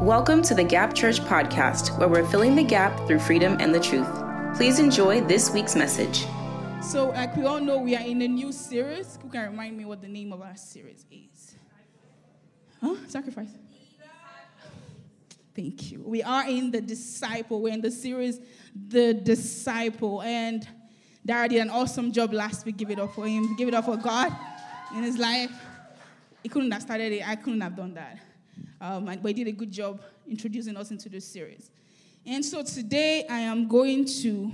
Welcome to the Gap Church podcast, where we're filling the gap through freedom and the truth. Please enjoy this week's message. So, like we all know, we are in a new series. Who can remind me what the name of our series is? Huh? Sacrifice. Thank you. We are in the disciple. We're in the series, The Disciple. And Dara did an awesome job last week. Give it up for him. Give it up for God in his life. He couldn't have started it. I couldn't have done that. Um, but he did a good job introducing us into this series. And so today I am going to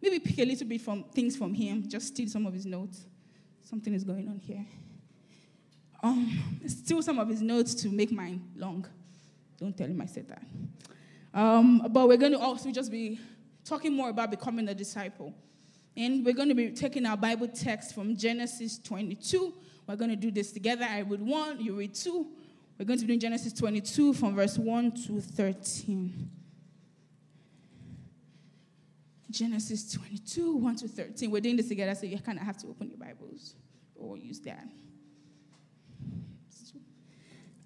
maybe pick a little bit from things from him, just steal some of his notes. Something is going on here. Um, steal some of his notes to make mine long. Don't tell him I said that. Um, but we're going to also just be talking more about becoming a disciple. And we're going to be taking our Bible text from Genesis 22. We're going to do this together. I read one, you read two. We're going to be doing Genesis 22 from verse 1 to 13. Genesis 22, 1 to 13. We're doing this together, so you kind of have to open your Bibles or use that.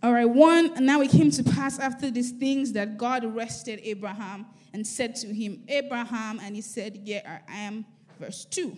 All right, one, And now it came to pass after these things that God rested Abraham and said to him, Abraham, and he said, Yeah, I am. Verse 2.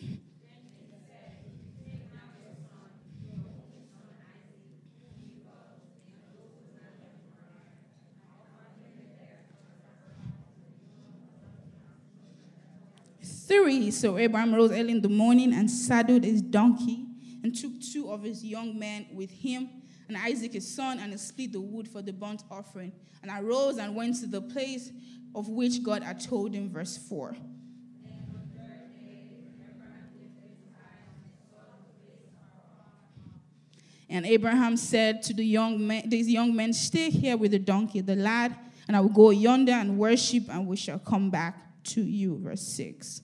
Three, so Abraham rose early in the morning and saddled his donkey and took two of his young men with him and Isaac his son, and split the wood for the burnt offering, and arose and went to the place of which God had told him, verse 4. And Abraham said to the young men, these young men, Stay here with the donkey, the lad, and I will go yonder and worship, and we shall come back to you. Verse 6.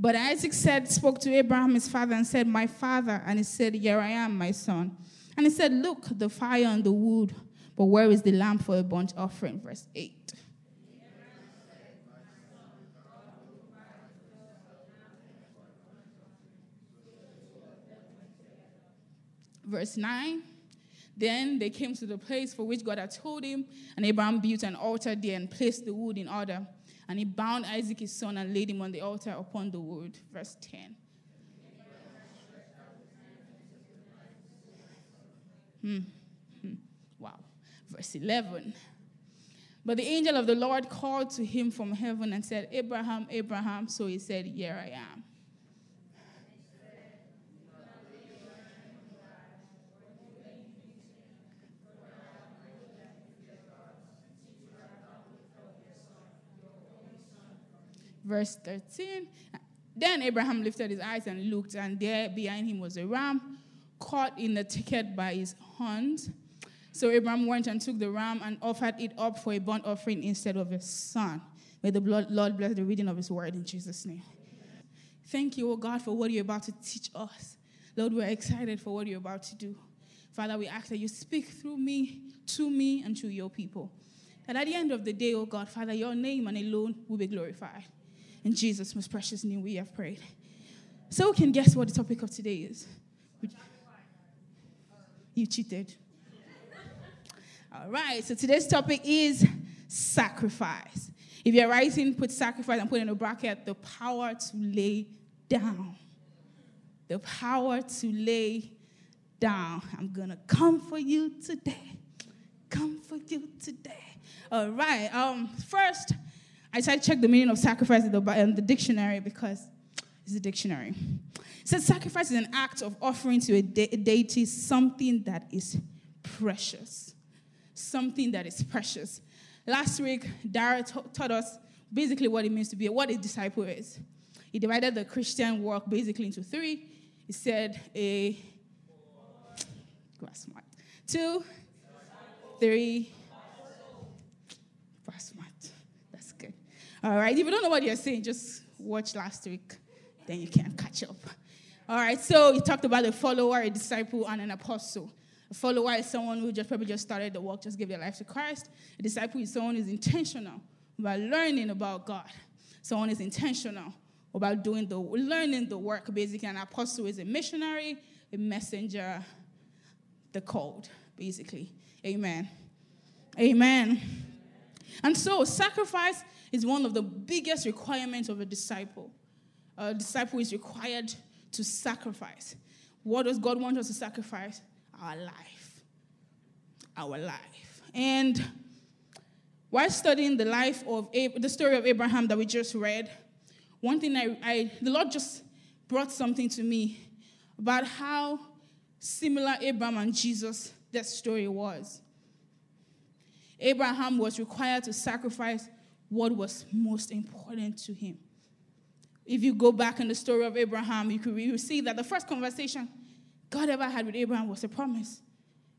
But Isaac said, spoke to Abraham, his father, and said, My father. And he said, Here I am, my son. And he said, Look, the fire and the wood, but where is the lamb for a burnt offering? Verse 8. Verse 9. Then they came to the place for which God had told him, and Abraham built an altar there and placed the wood in order. And he bound Isaac his son and laid him on the altar upon the wood. Verse 10. Hmm. hmm. Wow. Verse 11. But the angel of the Lord called to him from heaven and said, Abraham, Abraham. So he said, Here I am. Verse 13. Then Abraham lifted his eyes and looked, and there behind him was a ram caught in the thicket by his horns. So Abraham went and took the ram and offered it up for a burnt offering instead of his son. May the Lord bless the reading of his word in Jesus' name. Thank you, oh God, for what you're about to teach us. Lord, we're excited for what you're about to do. Father, we ask that you speak through me, to me, and to your people. That at the end of the day, oh God, Father, your name and alone will be glorified. In Jesus' most precious name, we have prayed. So, can guess what the topic of today is? You cheated. All right, so today's topic is sacrifice. If you're writing, put sacrifice and put in a bracket the power to lay down. The power to lay down. I'm going to come for you today. Come for you today. All right, um, first, I tried to check the meaning of sacrifice in the, the dictionary because it's a dictionary. It says sacrifice is an act of offering to a, de- a deity something that is precious. Something that is precious. Last week, Dara t- taught us basically what it means to be what a disciple is. He divided the Christian work basically into three. He said a. Two, three, All right. If you don't know what you're saying, just watch last week. Then you can catch up. All right. So he talked about a follower, a disciple, and an apostle. A follower is someone who just probably just started the work, just gave their life to Christ. A disciple is someone who's intentional about learning about God. Someone is intentional about doing the learning the work. Basically, an apostle is a missionary, a messenger, the code, basically. Amen. Amen. And so, sacrifice is one of the biggest requirements of a disciple. A disciple is required to sacrifice. What does God want us to sacrifice? Our life. Our life. And while studying the life of the story of Abraham that we just read, one thing I, I the Lord just brought something to me about how similar Abraham and Jesus that story was. Abraham was required to sacrifice what was most important to him. If you go back in the story of Abraham, you could you see that the first conversation God ever had with Abraham was a promise.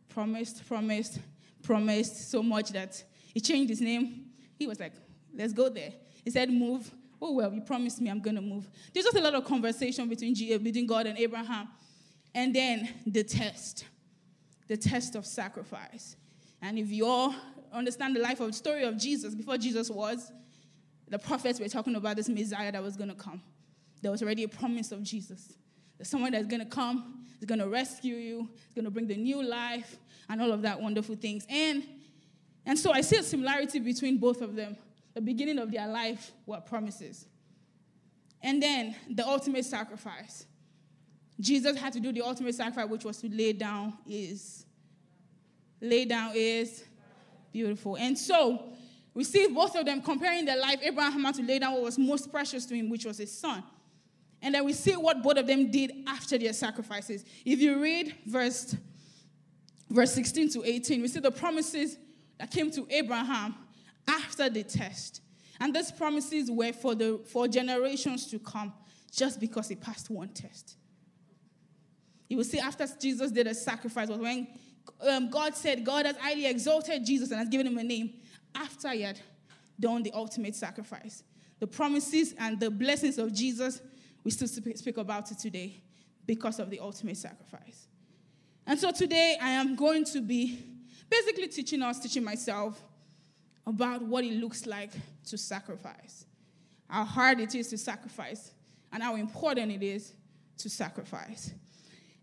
Promised, promised, promised so much that he changed his name. He was like, let's go there. He said, move. Oh, well, you promised me I'm going to move. There's just a lot of conversation between, between God and Abraham. And then the test, the test of sacrifice. And if you all understand the life of the story of Jesus, before Jesus was, the prophets were talking about this Messiah that was going to come. There was already a promise of Jesus. There's someone that's going to come, is going to rescue you, is going to bring the new life, and all of that wonderful things. And, and so I see a similarity between both of them. The beginning of their life were promises. And then the ultimate sacrifice. Jesus had to do the ultimate sacrifice, which was to lay down is. Lay down is beautiful. And so we see both of them comparing their life. Abraham had to lay down what was most precious to him, which was his son. And then we see what both of them did after their sacrifices. If you read verse, verse 16 to 18, we see the promises that came to Abraham after the test. And these promises were for, the, for generations to come just because he passed one test. You will see after Jesus did a sacrifice was when um, God said God has highly exalted Jesus and has given him a name after he had done the ultimate sacrifice. The promises and the blessings of Jesus, we still speak about it today because of the ultimate sacrifice. And so today I am going to be basically teaching us, teaching myself about what it looks like to sacrifice, how hard it is to sacrifice, and how important it is to sacrifice.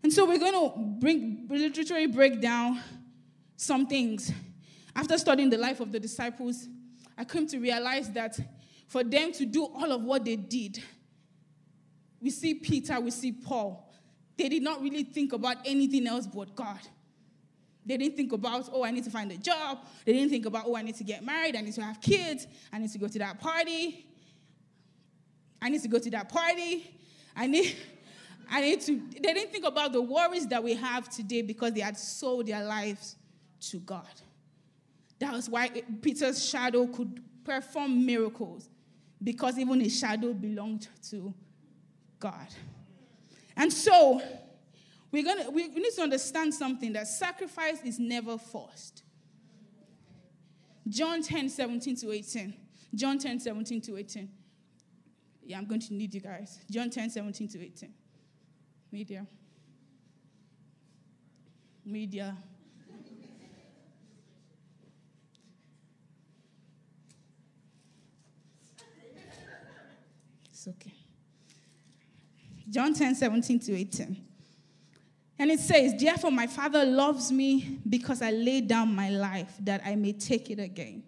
And so we're going to bring, literally break down some things. After studying the life of the disciples, I came to realize that for them to do all of what they did, we see Peter, we see Paul, they did not really think about anything else but God. They didn't think about, oh, I need to find a job. They didn't think about, oh, I need to get married. I need to have kids. I need to go to that party. I need to go to that party. I need, I need to. They didn't think about the worries that we have today because they had sold their lives to God. That was why Peter's shadow could perform miracles because even his shadow belonged to God. And so, we're gonna, we need to understand something that sacrifice is never forced. John 10, 17 to 18. John 10, 17 to 18. Yeah, I'm going to need you guys. John 10, 17 to 18. Media. Media. It's okay. John 10, 17 to 18. And it says, Therefore, my Father loves me because I lay down my life that I may take it again.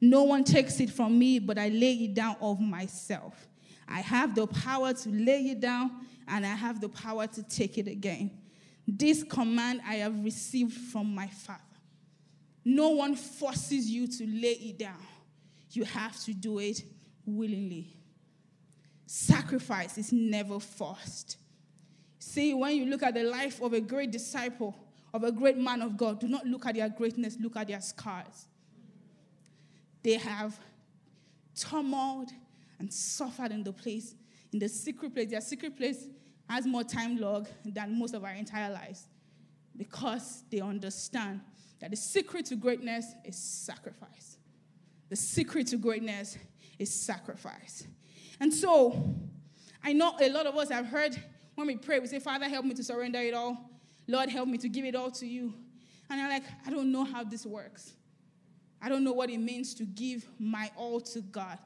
No one takes it from me, but I lay it down of myself. I have the power to lay it down, and I have the power to take it again. This command I have received from my Father. No one forces you to lay it down, you have to do it willingly. Sacrifice is never forced. See, when you look at the life of a great disciple, of a great man of God, do not look at their greatness, look at their scars. They have turmoiled and suffered in the place, in the secret place. Their secret place has more time log than most of our entire lives because they understand that the secret to greatness is sacrifice. The secret to greatness is sacrifice. And so, I know a lot of us have heard when we pray, we say, Father, help me to surrender it all. Lord, help me to give it all to you. And I'm like, I don't know how this works. I don't know what it means to give my all to God.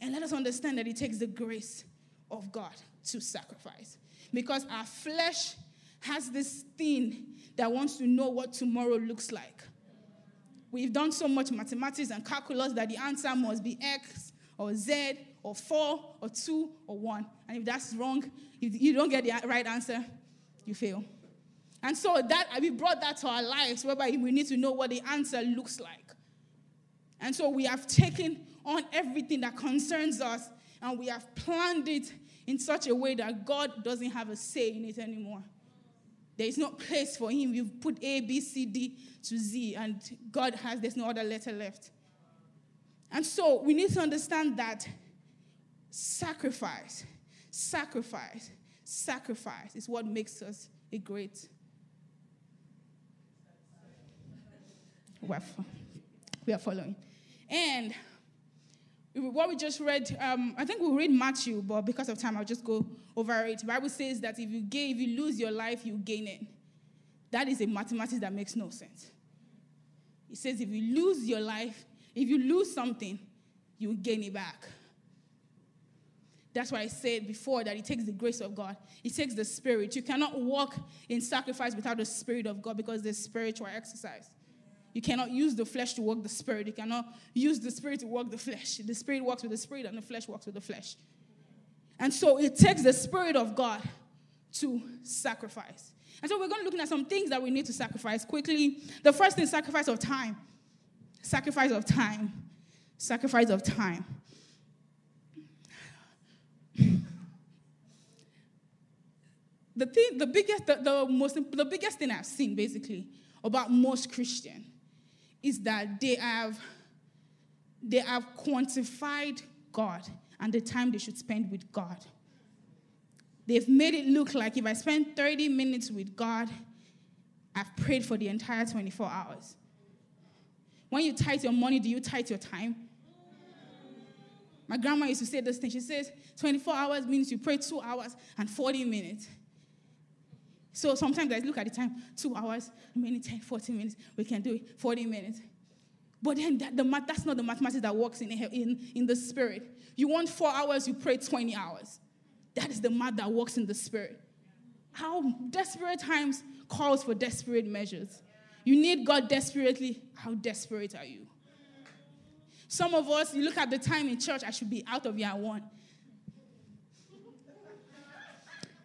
And let us understand that it takes the grace. of God to sacrifice. Because our flesh has this thing that wants to know what tomorrow looks like. We've done so much mathematics and calculus that the answer must be X or Z or 4 or 2 or 1. And if that's wrong, if you don't get the right answer, you fail. And so that we brought that to our lives, whereby we need to know what the answer looks like. And so we have taken on everything that concerns us and we have planned it in such a way that God doesn't have a say in it anymore. There is no place for him. You've put A, B, C, D to Z, and God has, there's no other letter left. And so we need to understand that sacrifice, sacrifice, sacrifice is what makes us a great. We are following. And what we just read, um, I think we'll read Matthew, but because of time, I'll just go over it. Bible says that if you gain, if you lose your life, you gain it. That is a mathematics that makes no sense. It says if you lose your life, if you lose something, you gain it back. That's why I said before that it takes the grace of God. It takes the spirit. You cannot walk in sacrifice without the spirit of God because there's spiritual exercise. You cannot use the flesh to work the spirit. You cannot use the spirit to work the flesh. The spirit works with the spirit, and the flesh works with the flesh. And so it takes the spirit of God to sacrifice. And so we're going to look at some things that we need to sacrifice quickly. The first thing, sacrifice of time. Sacrifice of time. Sacrifice of time. The thing, the biggest, the, the most, the biggest thing I've seen basically about most Christians is that they have they have quantified God and the time they should spend with God. They've made it look like if I spend 30 minutes with God, I've prayed for the entire 24 hours. When you tithe your money, do you tithe your time? My grandma used to say this thing. She says 24 hours means you pray two hours and 40 minutes. So sometimes I look at the time, two hours, maybe 10, 40 minutes, we can do it, 40 minutes. But then that, the, that's not the mathematics that works in, in, in the spirit. You want four hours, you pray 20 hours. That is the math that works in the spirit. How desperate times calls for desperate measures. You need God desperately. How desperate are you? Some of us, you look at the time in church, I should be out of here at one.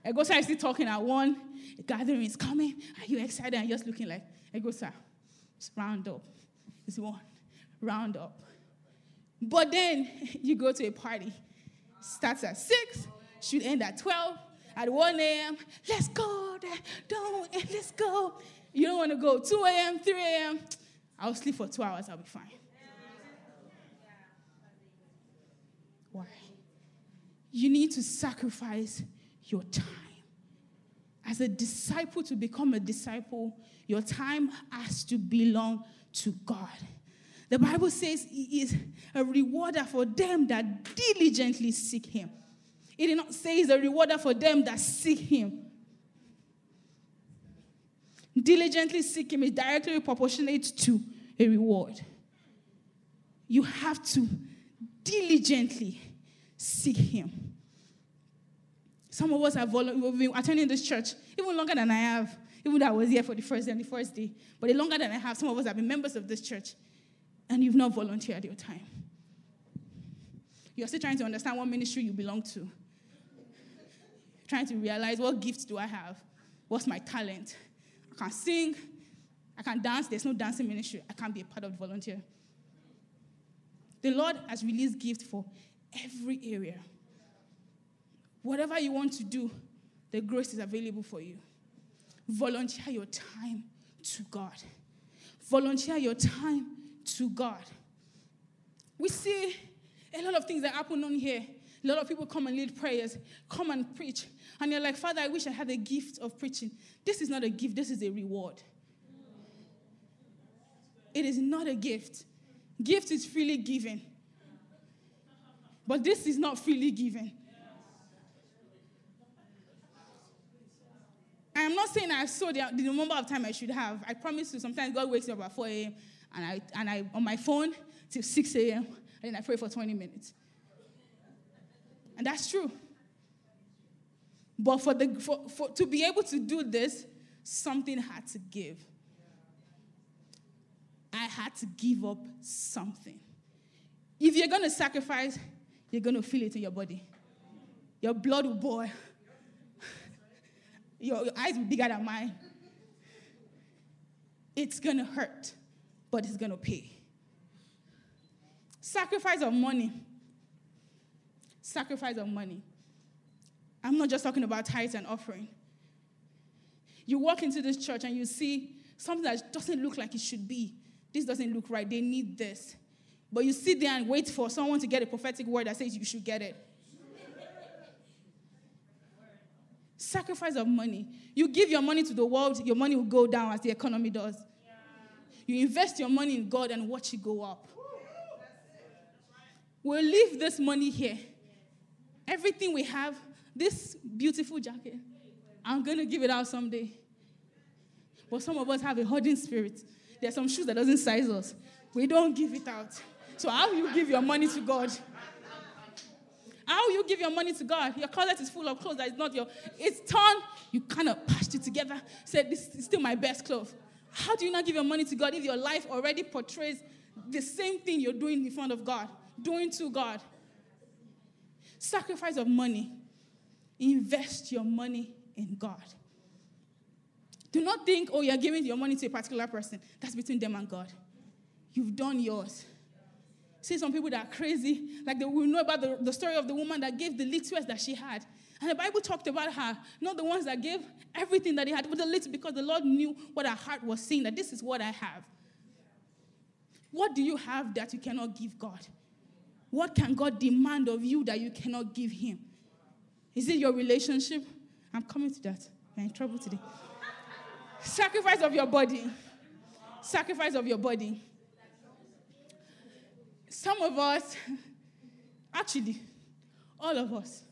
I go, I still talking at one the gathering is coming. Are you excited? And just looking like, I go, sir, just round up. It's one, round up. But then you go to a party, starts at 6, should end at 12, at 1 a.m. Let's go, don't, let's go. You don't want to go 2 a.m., 3 a.m. I'll sleep for two hours, I'll be fine. Why? You need to sacrifice your time as a disciple to become a disciple, your time has to belong to God. The Bible says He is a rewarder for them that diligently seek Him. It did not say He's a rewarder for them that seek Him. Diligently seek Him is directly proportionate to a reward. You have to diligently seek Him. Some of us have been attending this church even longer than I have, even though I was here for the first day and the first day. But the longer than I have, some of us have been members of this church, and you've not volunteered your time. You're still trying to understand what ministry you belong to. Trying to realize what gifts do I have? What's my talent? I can sing, I can dance, there's no dancing ministry. I can't be a part of the volunteer. The Lord has released gifts for every area. Whatever you want to do, the grace is available for you. Volunteer your time to God. Volunteer your time to God. We see a lot of things that happen on here. A lot of people come and lead prayers, come and preach. And you're like, Father, I wish I had the gift of preaching. This is not a gift, this is a reward. It is not a gift. Gift is freely given. But this is not freely given. I'm not saying I saw the, the number of time I should have. I promise you, sometimes God wakes me up at 4 a.m. and I, and I on my phone till 6 a.m. and then I pray for 20 minutes. And that's true. But for the for, for to be able to do this, something had to give. I had to give up something. If you're going to sacrifice, you're going to feel it in your body. Your blood will boil. Your, your eyes will be bigger than mine. It's to hurt, but it's to pay. Sacrifice of money. Sacrifice of money. I'm not just talking about tithes and offering. You walk into this church and you see something that doesn't look like it should be. This doesn't look right. They need this. But you sit there and wait for someone to get a prophetic word that says you should get it. Sacrifice of money. You give your money to the world, your money will go down as the economy does. You invest your money in God and watch it go up. We'll leave this money here. Everything we have, this beautiful jacket, I'm going to give it out someday. But some of us have a hoarding spirit. There's some shoes that doesn't size us. We don't give it out. So how you give your money to God? How you give your money to God? Your closet is full of clothes that is not your. It's torn. You kind of patched it together. Said this is still my best clothes. How do you not give your money to God if your life already portrays the same thing you're doing in front of God, doing to God? Sacrifice of money. Invest your money in God. Do not think, oh, you're giving your money to a particular person. That's between them and God. You've done yours. See some people that are crazy, like they will know about the, the story of the woman that gave the little that she had. And the Bible talked about her, not the ones that gave everything that they had, but the little because the Lord knew what her heart was saying, that this is what I have. What do you have that you cannot give God? What can God demand of you that you cannot give Him? Is it your relationship? I'm coming to that. I'm in trouble today. Sacrifice of your body. Sacrifice of your body. Some of us, actually, all of us,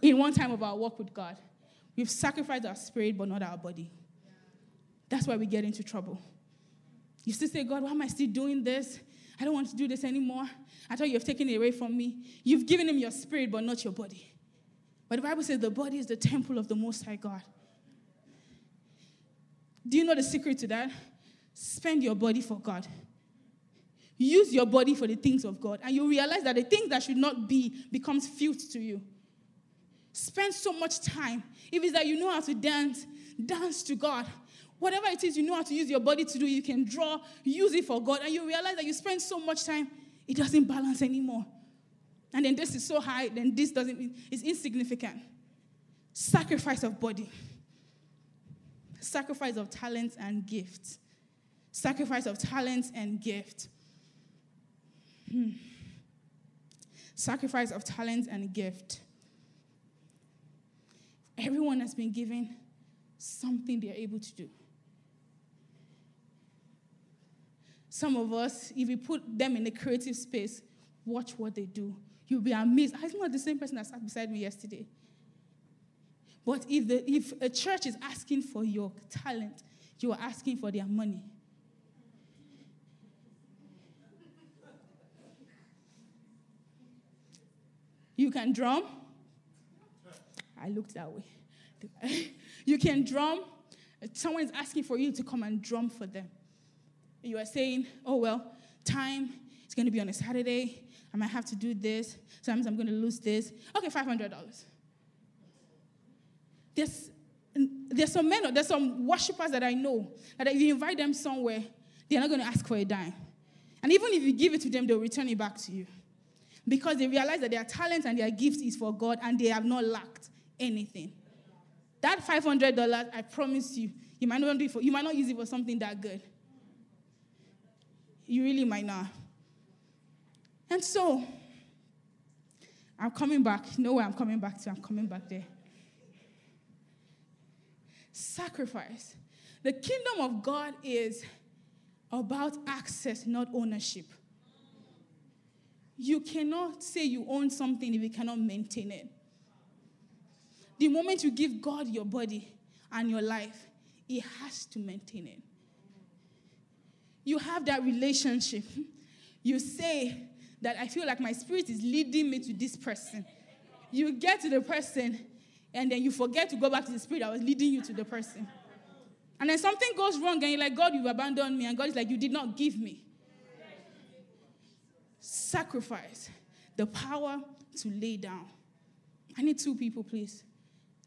in one time of our walk with God, we've sacrificed our spirit but not our body. That's why we get into trouble. You still say, God, why am I still doing this? I don't want to do this anymore. I thought you have taken it away from me. You've given him your spirit, but not your body. But the Bible says the body is the temple of the Most High God. Do you know the secret to that? Spend your body for God. Use your body for the things of God, and you realize that the things that should not be becomes filth to you. Spend so much time. If it's that you know how to dance, dance to God. Whatever it is you know how to use your body to do, you can draw, use it for God, and you realize that you spend so much time, it doesn't balance anymore. And then this is so high, then this doesn't, it's insignificant. Sacrifice of body, sacrifice of talents and gifts. Sacrifice of talents and gift. Hmm. Sacrifice of talent and gift. Everyone has been given something they're able to do. Some of us, if you put them in a creative space, watch what they do. You'll be amazed. I'm not the same person that sat beside me yesterday. But if, the, if a church is asking for your talent, you are asking for their money. You can drum. I looked that way. you can drum. Someone is asking for you to come and drum for them. You are saying, oh, well, time is going to be on a Saturday. I might have to do this. Sometimes I'm going to lose this. Okay, $500. There's, there's some men, there's some worshippers that I know that if you invite them somewhere, they're not going to ask for a dime. And even if you give it to them, they'll return it back to you because they realize that their talent and their gifts is for God and they have not lacked anything. That $500, I promise you, you might not do it for, you might not use it for something that good. You really might not. And so, I'm coming back. You know where I'm coming back to? I'm coming back there. Sacrifice. The kingdom of God is about access, not ownership. You cannot say you own something if you cannot maintain it. The moment you give God your body and your life, He has to maintain it. You have that relationship. You say that I feel like my spirit is leading me to this person. You get to the person, and then you forget to go back to the spirit that was leading you to the person. And then something goes wrong, and you're like, God, you've abandoned me. And God is like, You did not give me. Sacrifice the power to lay down. I need two people, please.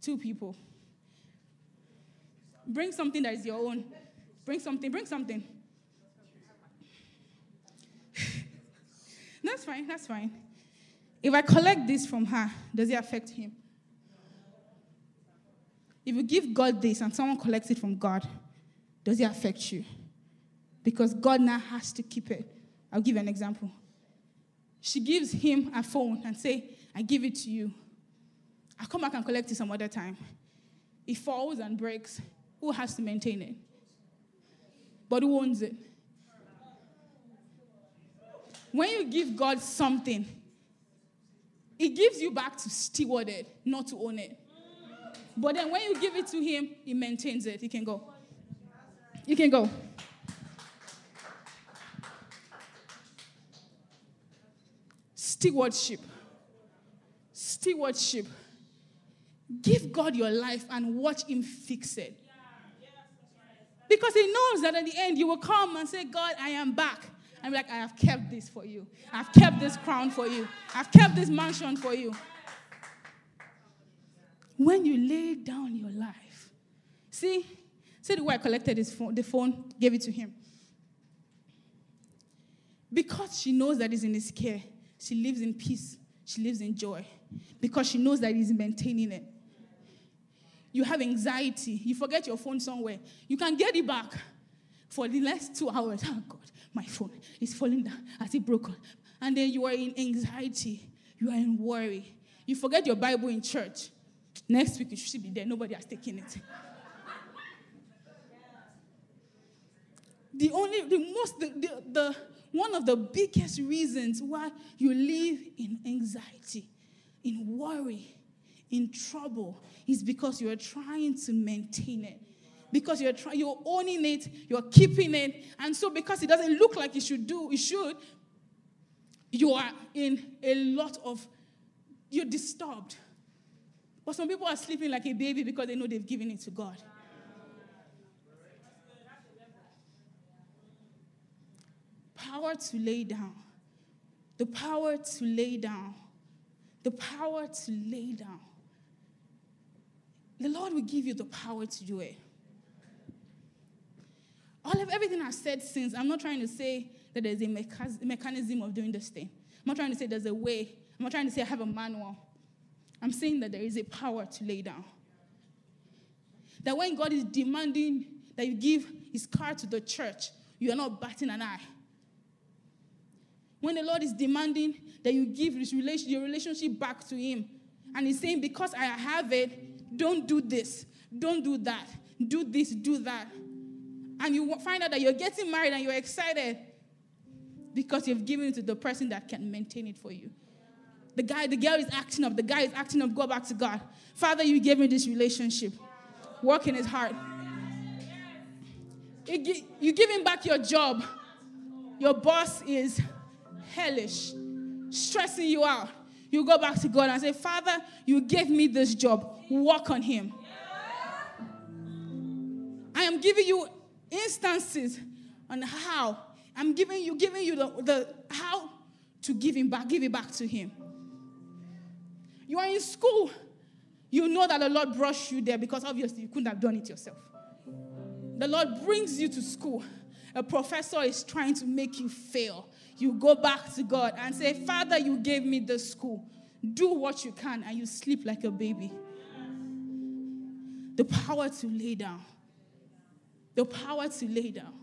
Two people. Bring something that is your own. Bring something, bring something. that's fine, that's fine. If I collect this from her, does it affect him? If you give God this and someone collects it from God, does it affect you? Because God now has to keep it. I'll give you an example. She gives him a phone and say, I give it to you. I'll come back and collect it some other time. It falls and breaks. Who has to maintain it? But who owns it? When you give God something, it gives you back to steward it, not to own it. But then when you give it to Him, He maintains it. He can go. You can go. Stewardship. Stewardship. Give God your life and watch Him fix it. Because He knows that at the end you will come and say, God, I am back. I'm like, I have kept this for you. I've kept this crown for you. I've kept this mansion for you. When you lay down your life, see, see the way I collected his phone, the phone, gave it to him. Because she knows that he's in his care, she lives in peace, she lives in joy. Because she knows that he's maintaining it. You have anxiety, you forget your phone somewhere, you can get it back for the next two hours. Oh God, my phone is falling down as it broken. And then you are in anxiety, you are in worry. You forget your Bible in church. Next week, you should be there. Nobody has taken it. the only, the most, the, the, the, one of the biggest reasons why you live in anxiety, in worry, in trouble is because you're trying to maintain it. Because you're trying, you're owning it, you're keeping it, and so because it doesn't look like it should do, it should, you are in a lot of, you're disturbed. But some people are sleeping like a baby because they know they've given it to God. Power to lay down. The power to lay down. The power to lay down. The Lord will give you the power to do it. All of everything I've said since, I'm not trying to say that there's a mechanism of doing this thing. I'm not trying to say there's a way. I'm not trying to say I have a manual. I'm saying that there is a power to lay down. That when God is demanding that you give his car to the church, you are not batting an eye. When the Lord is demanding that you give relation, your relationship back to him, and he's saying, Because I have it, don't do this, don't do that, do this, do that. And you find out that you're getting married and you're excited because you've given it to the person that can maintain it for you. The guy, the girl is acting up. The guy is acting up. Go back to God. Father, you gave me this relationship. Work in his heart. You give him back your job. Your boss is hellish, stressing you out. You go back to God and say, Father, you gave me this job. Work on him. I am giving you instances on how I'm giving you, giving you the, the how to give him back, give it back to him. You are in school. You know that the Lord brought you there because obviously you couldn't have done it yourself. The Lord brings you to school. A professor is trying to make you fail. You go back to God and say, Father, you gave me the school. Do what you can, and you sleep like a baby. The power to lay down. The power to lay down.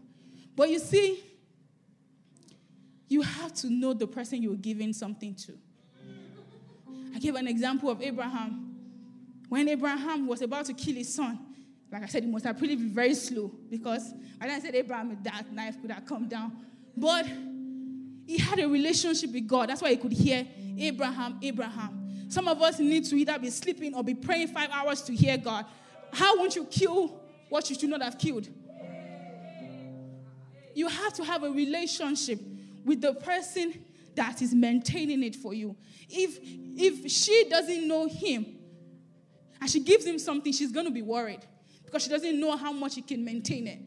But you see, you have to know the person you're giving something to. I gave an example of Abraham. When Abraham was about to kill his son, like I said, he must have really been very slow because I said Abraham, that knife could have come down. But he had a relationship with God. That's why he could hear Abraham, Abraham. Some of us need to either be sleeping or be praying five hours to hear God. How won't you kill what you should not have killed? You have to have a relationship with the person that is maintaining it for you. If if she doesn't know him, and she gives him something, she's going to be worried because she doesn't know how much she can maintain it.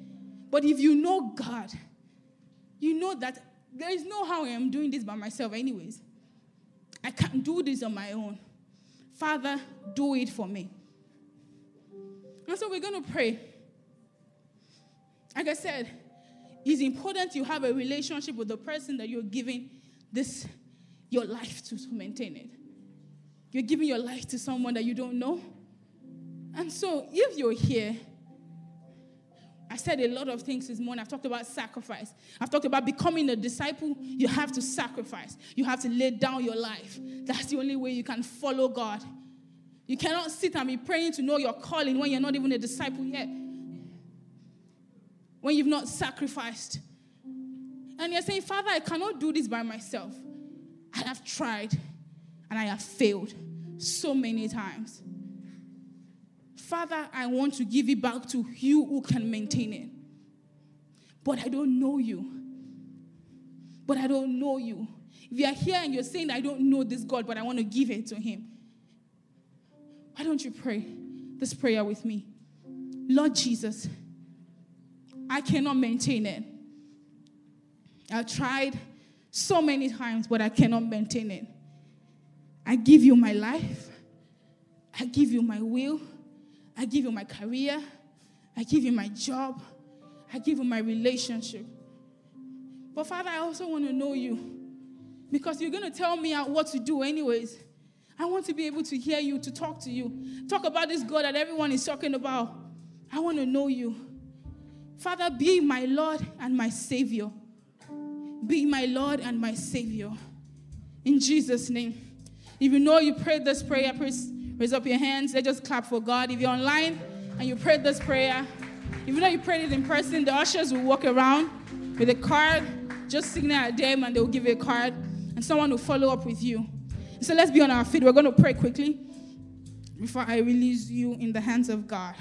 But if you know God, you know that there is no how I am doing this by myself, anyways. I can't do this on my own. Father, do it for me. And so we're going to pray. Like I said, it's important you have a relationship with the person that you're giving this your life to, to maintain it. You're giving your life to someone that you don't know. And so if you're here, I said a lot of things this morning. I've talked about sacrifice. I've talked about becoming a disciple. You have to sacrifice. You have to lay down your life. That's the only way you can follow God. You cannot sit and be praying to know your calling when you're not even a disciple yet. When you've not sacrificed. And you're saying, Father, I cannot do this by myself. I have tried and I have failed so many times. Father, I want to give it back to you who can maintain it. But I don't know you. But I don't know you. If you are here and you're saying, I don't know this God, but I want to give it to him, why don't you pray this prayer with me? Lord Jesus, I cannot maintain it. I've tried so many times, but I cannot maintain it. I give you my life. I give you my will. I give you my career. I give you my job. I give you my relationship. But Father, I also want to know you because you're going to tell me what to do, anyways. I want to be able to hear you, to talk to you. Talk about this God that everyone is talking about. I want to know you. Father, be my Lord and my Savior. Be my Lord and my Savior. In Jesus' name. If you know you prayed this prayer, please Raise up your hands. Let's just clap for God. If you're online and you prayed this prayer, even though you prayed it in person, the ushers will walk around with a card. Just signal at them and they'll give you a card. And someone will follow up with you. So let's be on our feet. We're going to pray quickly before I release you in the hands of God.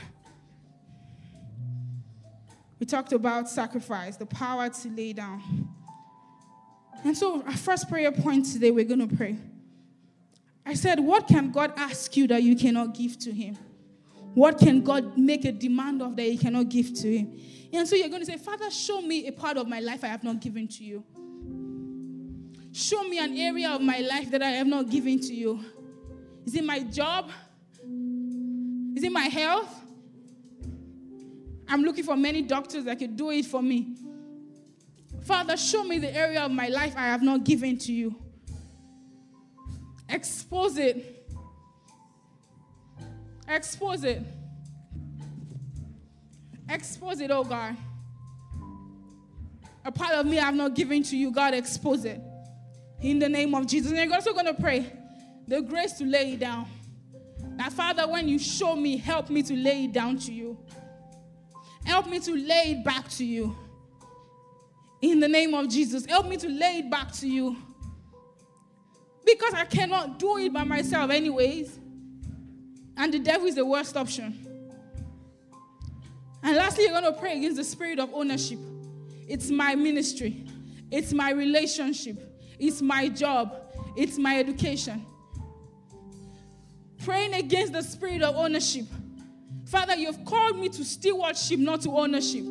We talked about sacrifice, the power to lay down. And so, our first prayer point today, we're going to pray. I said, What can God ask you that you cannot give to Him? What can God make a demand of that you cannot give to Him? And so you're going to say, Father, show me a part of my life I have not given to you. Show me an area of my life that I have not given to you. Is it my job? Is it my health? I'm looking for many doctors that could do it for me. Father, show me the area of my life I have not given to you. Expose it. Expose it. Expose it, oh God. A part of me I've not given to you, God, expose it. In the name of Jesus. And you're also going to pray the grace to lay it down. Now, Father, when you show me, help me to lay it down to you. Help me to lay it back to you. In the name of Jesus. Help me to lay it back to you. Because I cannot do it by myself, anyways. And the devil is the worst option. And lastly, you're going to pray against the spirit of ownership. It's my ministry, it's my relationship, it's my job, it's my education. Praying against the spirit of ownership. Father, you've called me to stewardship, not to ownership.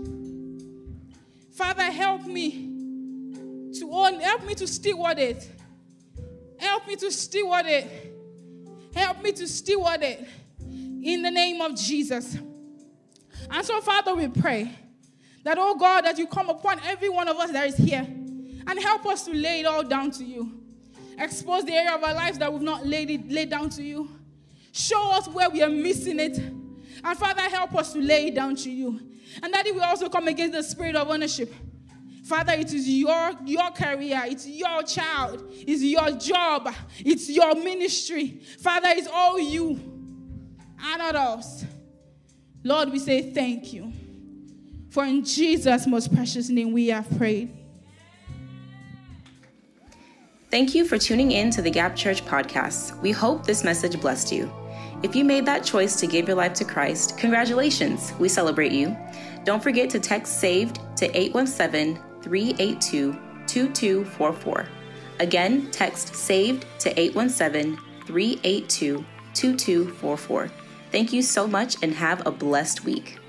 Father, help me to own, help me to steward it. Help me to steward it. Help me to steward it in the name of Jesus. And so, Father, we pray that, oh God, that you come upon every one of us that is here and help us to lay it all down to you. Expose the area of our lives that we've not laid it laid down to you. Show us where we are missing it. And Father, help us to lay it down to you. And that it will also come against the spirit of ownership. Father, it is your, your career, it's your child, it's your job, it's your ministry. Father, it's all you and not us. Lord, we say thank you. For in Jesus' most precious name we have prayed. Thank you for tuning in to the Gap Church podcast. We hope this message blessed you. If you made that choice to give your life to Christ, congratulations. We celebrate you. Don't forget to text SAVED to 817 382 2244. Again, text SAVED to 817 382 2244. Thank you so much and have a blessed week.